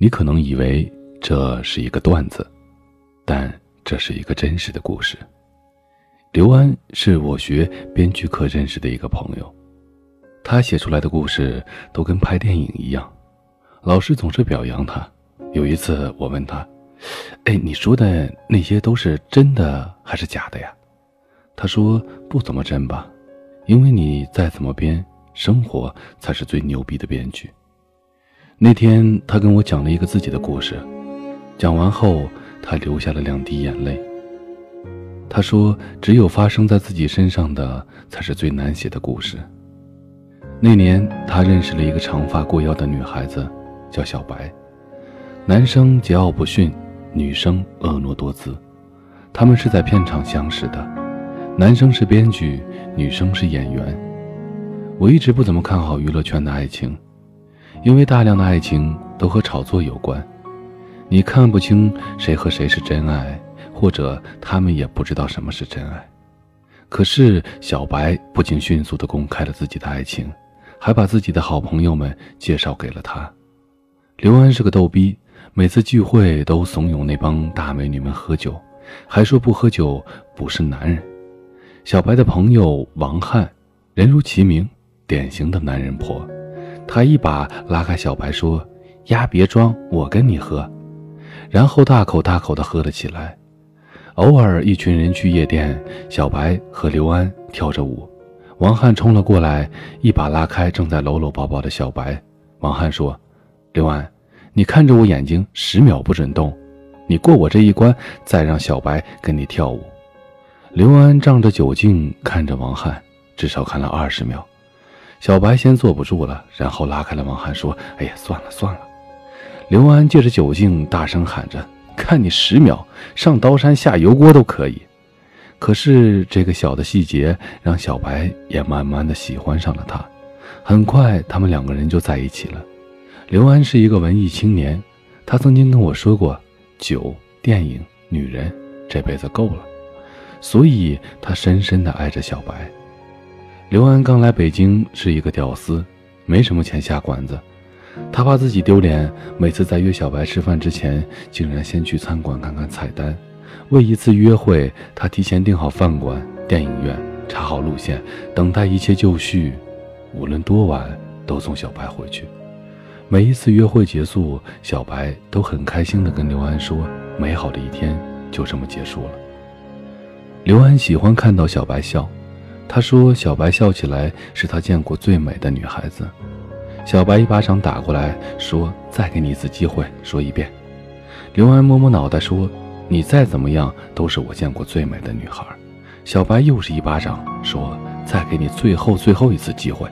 你可能以为这是一个段子，但这是一个真实的故事。刘安是我学编剧课认识的一个朋友，他写出来的故事都跟拍电影一样，老师总是表扬他。有一次我问他：“哎，你说的那些都是真的还是假的呀？”他说：“不怎么真吧，因为你再怎么编，生活才是最牛逼的编剧。”那天，他跟我讲了一个自己的故事，讲完后，他流下了两滴眼泪。他说：“只有发生在自己身上的，才是最难写的故事。”那年，他认识了一个长发过腰的女孩子，叫小白。男生桀骜不驯，女生婀娜多姿。他们是在片场相识的，男生是编剧，女生是演员。我一直不怎么看好娱乐圈的爱情。因为大量的爱情都和炒作有关，你看不清谁和谁是真爱，或者他们也不知道什么是真爱。可是小白不仅迅速地公开了自己的爱情，还把自己的好朋友们介绍给了他。刘安是个逗逼，每次聚会都怂恿那帮大美女们喝酒，还说不喝酒不是男人。小白的朋友王翰，人如其名，典型的男人婆。他一把拉开小白，说：“呀，别装，我跟你喝。”然后大口大口地喝了起来。偶尔一群人去夜店，小白和刘安跳着舞，王汉冲了过来，一把拉开正在搂搂抱抱的小白。王翰说：“刘安，你看着我眼睛，十秒不准动，你过我这一关，再让小白跟你跳舞。”刘安仗着酒劲看着王翰，至少看了二十秒。小白先坐不住了，然后拉开了王涵，说：“哎呀，算了算了。”刘安借着酒劲大声喊着：“看你十秒上刀山下油锅都可以。”可是这个小的细节让小白也慢慢的喜欢上了他。很快，他们两个人就在一起了。刘安是一个文艺青年，他曾经跟我说过：“酒、电影、女人，这辈子够了。”所以，他深深的爱着小白。刘安刚来北京是一个屌丝，没什么钱下馆子。他怕自己丢脸，每次在约小白吃饭之前，竟然先去餐馆看看菜单。为一次约会，他提前订好饭馆、电影院，查好路线，等待一切就绪。无论多晚，都送小白回去。每一次约会结束，小白都很开心地跟刘安说：“美好的一天就这么结束了。”刘安喜欢看到小白笑。他说：“小白笑起来是他见过最美的女孩子。”小白一巴掌打过来，说：“再给你一次机会，说一遍。”刘安摸摸脑袋说：“你再怎么样都是我见过最美的女孩。”小白又是一巴掌，说：“再给你最后最后一次机会。”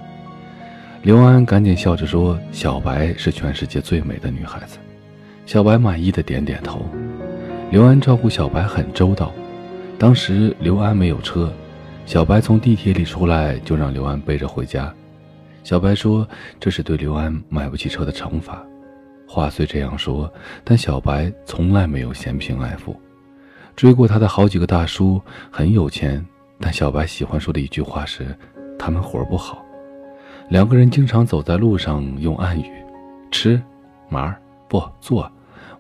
刘安赶紧笑着说：“小白是全世界最美的女孩子。”小白满意的点点头。刘安照顾小白很周到。当时刘安没有车。小白从地铁里出来，就让刘安背着回家。小白说：“这是对刘安买不起车的惩罚。”话虽这样说，但小白从来没有嫌贫爱富。追过他的好几个大叔很有钱，但小白喜欢说的一句话是：“他们活不好。”两个人经常走在路上用暗语：“吃，麻不坐，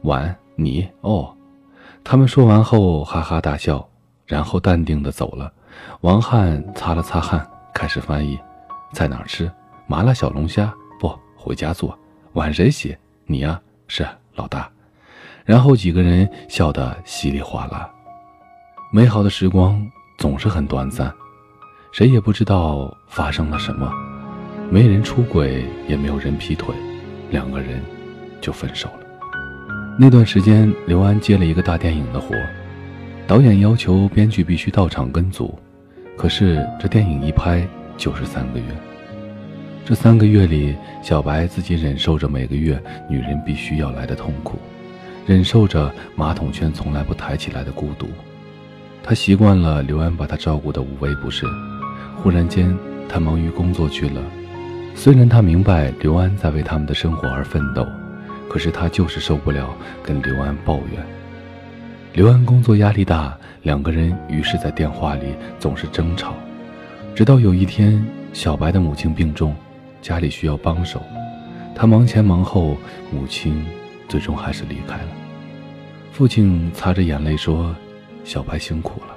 玩你哦。”他们说完后哈哈大笑，然后淡定地走了。王翰擦了擦汗，开始翻译：“在哪吃？麻辣小龙虾？不，回家做。碗谁洗？你呀，是老大。”然后几个人笑得稀里哗啦。美好的时光总是很短暂，谁也不知道发生了什么，没人出轨，也没有人劈腿，两个人就分手了。那段时间，刘安接了一个大电影的活，导演要求编剧必须到场跟组。可是这电影一拍就是三个月，这三个月里，小白自己忍受着每个月女人必须要来的痛苦，忍受着马桶圈从来不抬起来的孤独。他习惯了刘安把他照顾的无微不至，忽然间他忙于工作去了。虽然他明白刘安在为他们的生活而奋斗，可是他就是受不了跟刘安抱怨。刘安工作压力大。两个人于是，在电话里总是争吵，直到有一天，小白的母亲病重，家里需要帮手，他忙前忙后，母亲最终还是离开了。父亲擦着眼泪说：“小白辛苦了。”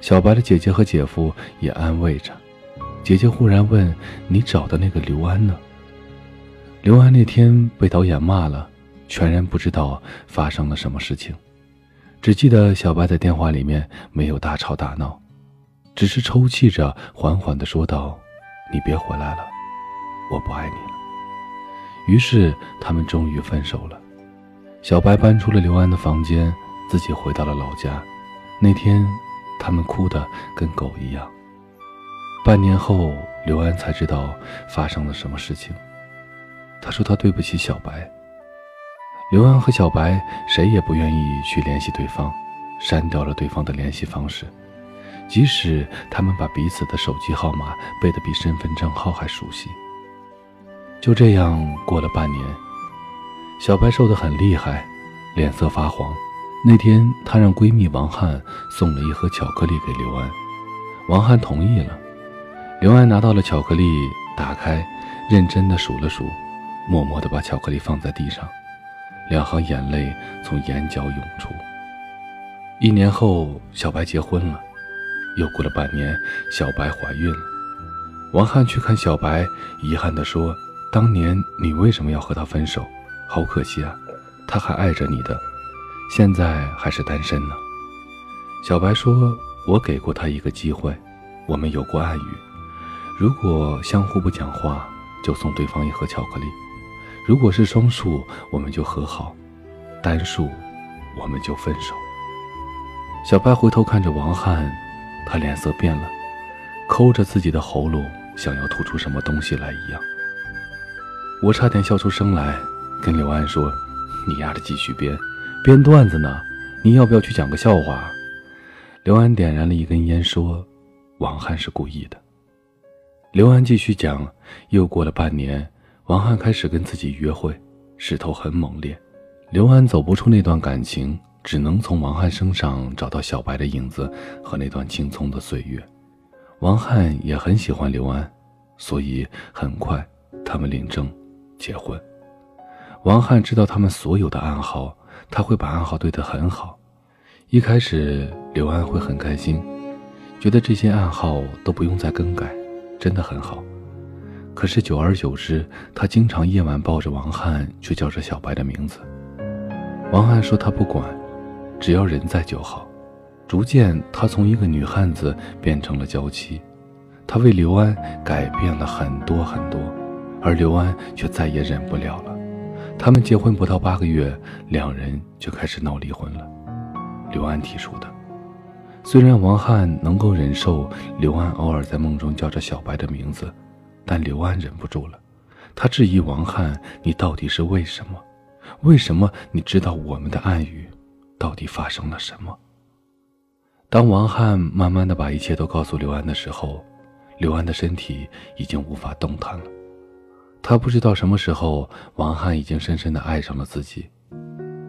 小白的姐姐和姐夫也安慰着。姐姐忽然问：“你找的那个刘安呢？”刘安那天被导演骂了，全然不知道发生了什么事情，只记得小白在电话里面没有大吵大闹，只是抽泣着缓缓地说道：“你别回来了，我不爱你了。”于是他们终于分手了。小白搬出了刘安的房间，自己回到了老家。那天，他们哭得跟狗一样。半年后，刘安才知道发生了什么事情。他说他对不起小白。刘安和小白谁也不愿意去联系对方，删掉了对方的联系方式，即使他们把彼此的手机号码背得比身份证号还熟悉。就这样过了半年，小白瘦得很厉害，脸色发黄。那天，她让闺蜜王翰送了一盒巧克力给刘安，王翰同意了。刘安拿到了巧克力，打开，认真的数了数，默默的把巧克力放在地上，两行眼泪从眼角涌出。一年后，小白结婚了，又过了半年，小白怀孕了。王翰去看小白，遗憾地说：“当年你为什么要和他分手？好可惜啊，他还爱着你的，现在还是单身呢。”小白说：“我给过他一个机会，我们有过暗语。”如果相互不讲话，就送对方一盒巧克力；如果是双数，我们就和好；单数，我们就分手。小白回头看着王翰，他脸色变了，抠着自己的喉咙，想要吐出什么东西来一样。我差点笑出声来，跟刘安说：“你丫的继续编，编段子呢？你要不要去讲个笑话？”刘安点燃了一根烟，说：“王翰是故意的。”刘安继续讲，又过了半年，王翰开始跟自己约会，势头很猛烈。刘安走不出那段感情，只能从王翰身上找到小白的影子和那段青葱的岁月。王翰也很喜欢刘安，所以很快他们领证结婚。王翰知道他们所有的暗号，他会把暗号对得很好。一开始，刘安会很开心，觉得这些暗号都不用再更改。真的很好，可是久而久之，他经常夜晚抱着王翰，却叫着小白的名字。王翰说他不管，只要人在就好。逐渐，他从一个女汉子变成了娇妻，他为刘安改变了很多很多，而刘安却再也忍不了了。他们结婚不到八个月，两人就开始闹离婚了。刘安提出的。虽然王翰能够忍受刘安偶尔在梦中叫着小白的名字，但刘安忍不住了。他质疑王汉：“你到底是为什么？为什么你知道我们的暗语？到底发生了什么？”当王汉慢慢的把一切都告诉刘安的时候，刘安的身体已经无法动弹了。他不知道什么时候，王汉已经深深的爱上了自己。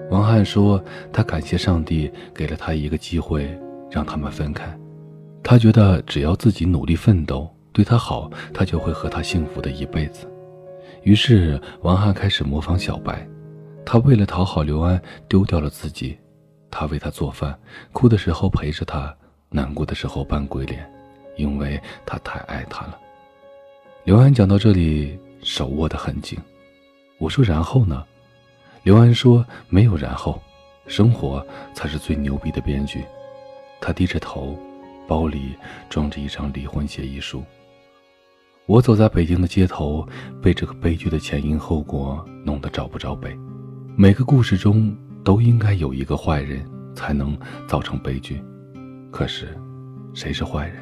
王汉说：“他感谢上帝给了他一个机会。”让他们分开，他觉得只要自己努力奋斗，对他好，他就会和他幸福的一辈子。于是王翰开始模仿小白，他为了讨好刘安，丢掉了自己。他为他做饭，哭的时候陪着他，难过的时候扮鬼脸，因为他太爱他了。刘安讲到这里，手握得很紧。我说：“然后呢？”刘安说：“没有然后，生活才是最牛逼的编剧。”他低着头，包里装着一张离婚协议书。我走在北京的街头，被这个悲剧的前因后果弄得找不着北。每个故事中都应该有一个坏人，才能造成悲剧。可是，谁是坏人？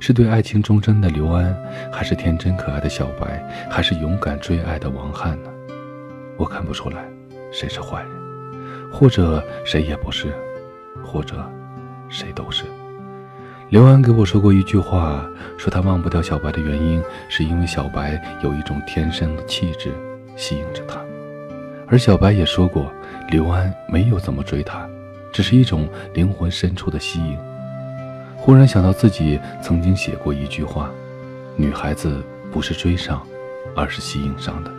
是对爱情忠贞的刘安，还是天真可爱的小白，还是勇敢追爱的王翰呢？我看不出来，谁是坏人，或者谁也不是，或者……谁都是。刘安给我说过一句话，说他忘不掉小白的原因，是因为小白有一种天生的气质吸引着他。而小白也说过，刘安没有怎么追她，只是一种灵魂深处的吸引。忽然想到自己曾经写过一句话：女孩子不是追上，而是吸引上的。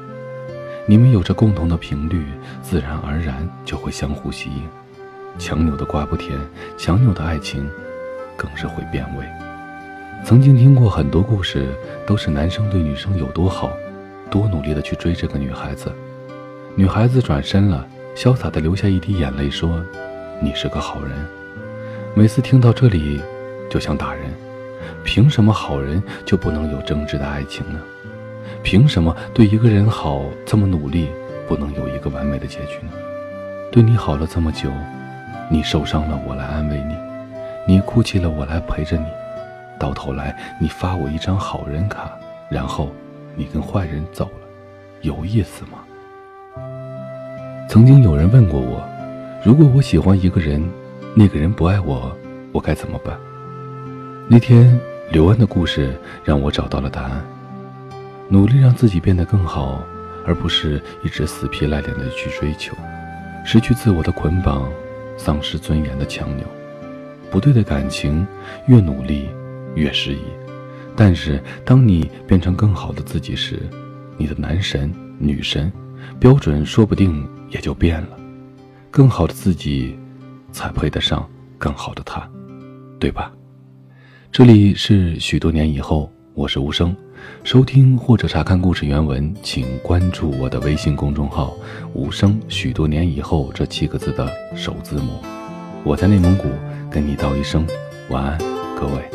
你们有着共同的频率，自然而然就会相互吸引。强扭的瓜不甜，强扭的爱情，更是会变味。曾经听过很多故事，都是男生对女生有多好，多努力的去追这个女孩子，女孩子转身了，潇洒的流下一滴眼泪，说：“你是个好人。”每次听到这里，就想打人。凭什么好人就不能有真挚的爱情呢？凭什么对一个人好这么努力，不能有一个完美的结局呢？对你好了这么久，你受伤了我来安慰你，你哭泣了我来陪着你，到头来你发我一张好人卡，然后你跟坏人走了，有意思吗？曾经有人问过我，如果我喜欢一个人，那个人不爱我，我该怎么办？那天刘安的故事让我找到了答案。努力让自己变得更好，而不是一直死皮赖脸的去追求，失去自我的捆绑，丧失尊严的强扭。不对的感情，越努力越失意。但是，当你变成更好的自己时，你的男神女神标准说不定也就变了。更好的自己，才配得上更好的他，对吧？这里是许多年以后，我是无声。收听或者查看故事原文，请关注我的微信公众号“无声”。许多年以后，这七个字的首字母。我在内蒙古，跟你道一声晚安，各位。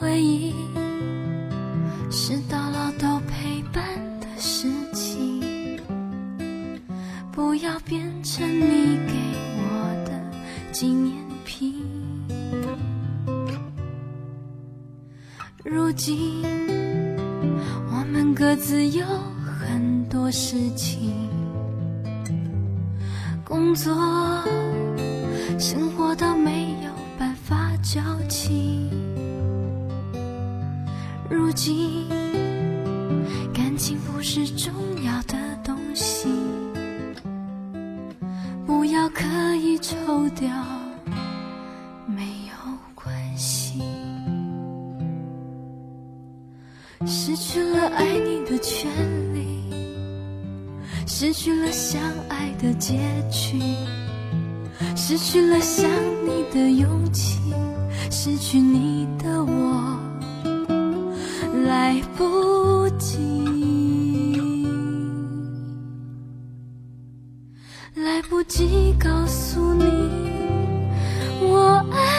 回忆是，到老都陪伴的事情，不要变成你给我的纪念品。如今我们各自有很多事情，工作、生活都没有办法交集。如今，感情不是重要的东西，不要刻意抽掉，没有关系。失去了爱你的权利，失去了相爱的结局，失去了想你的勇气，失去你的来不及，来不及告诉你我爱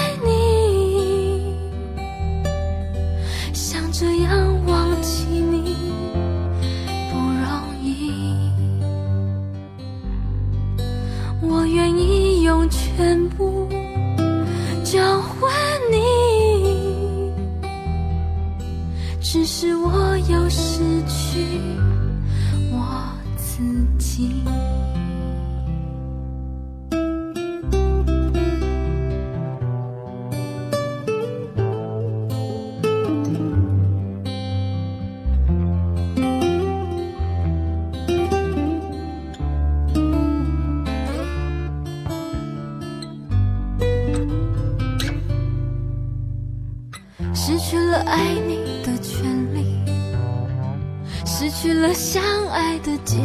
结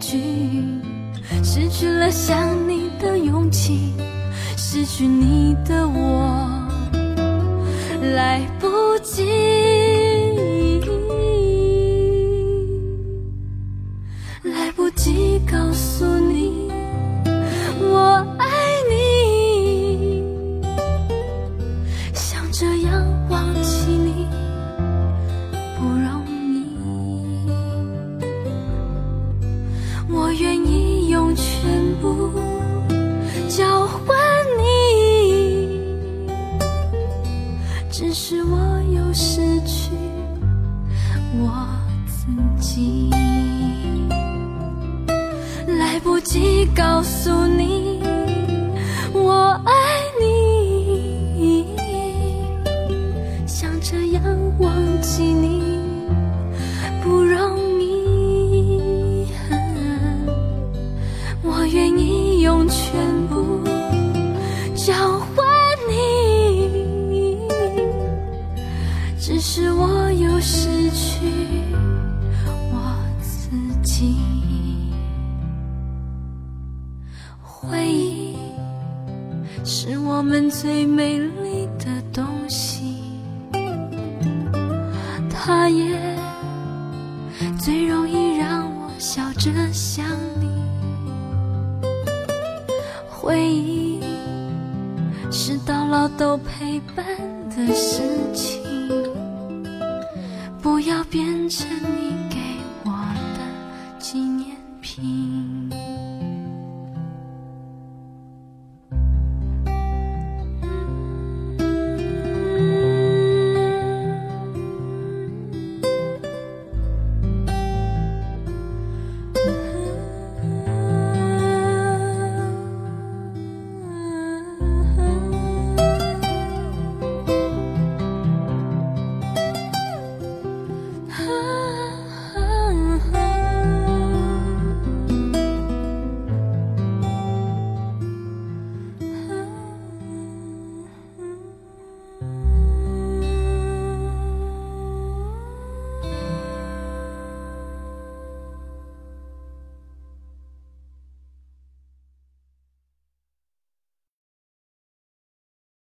局，失去了想你的勇气，失去你的我，来不及，来不及告诉你。全部交换你，只是我又失去我自己，来不及告诉你，用全部交换你，只是我又失去我自己。回忆是我们最美丽回忆是到老都陪伴的事情，不要变成你给我的纪念品。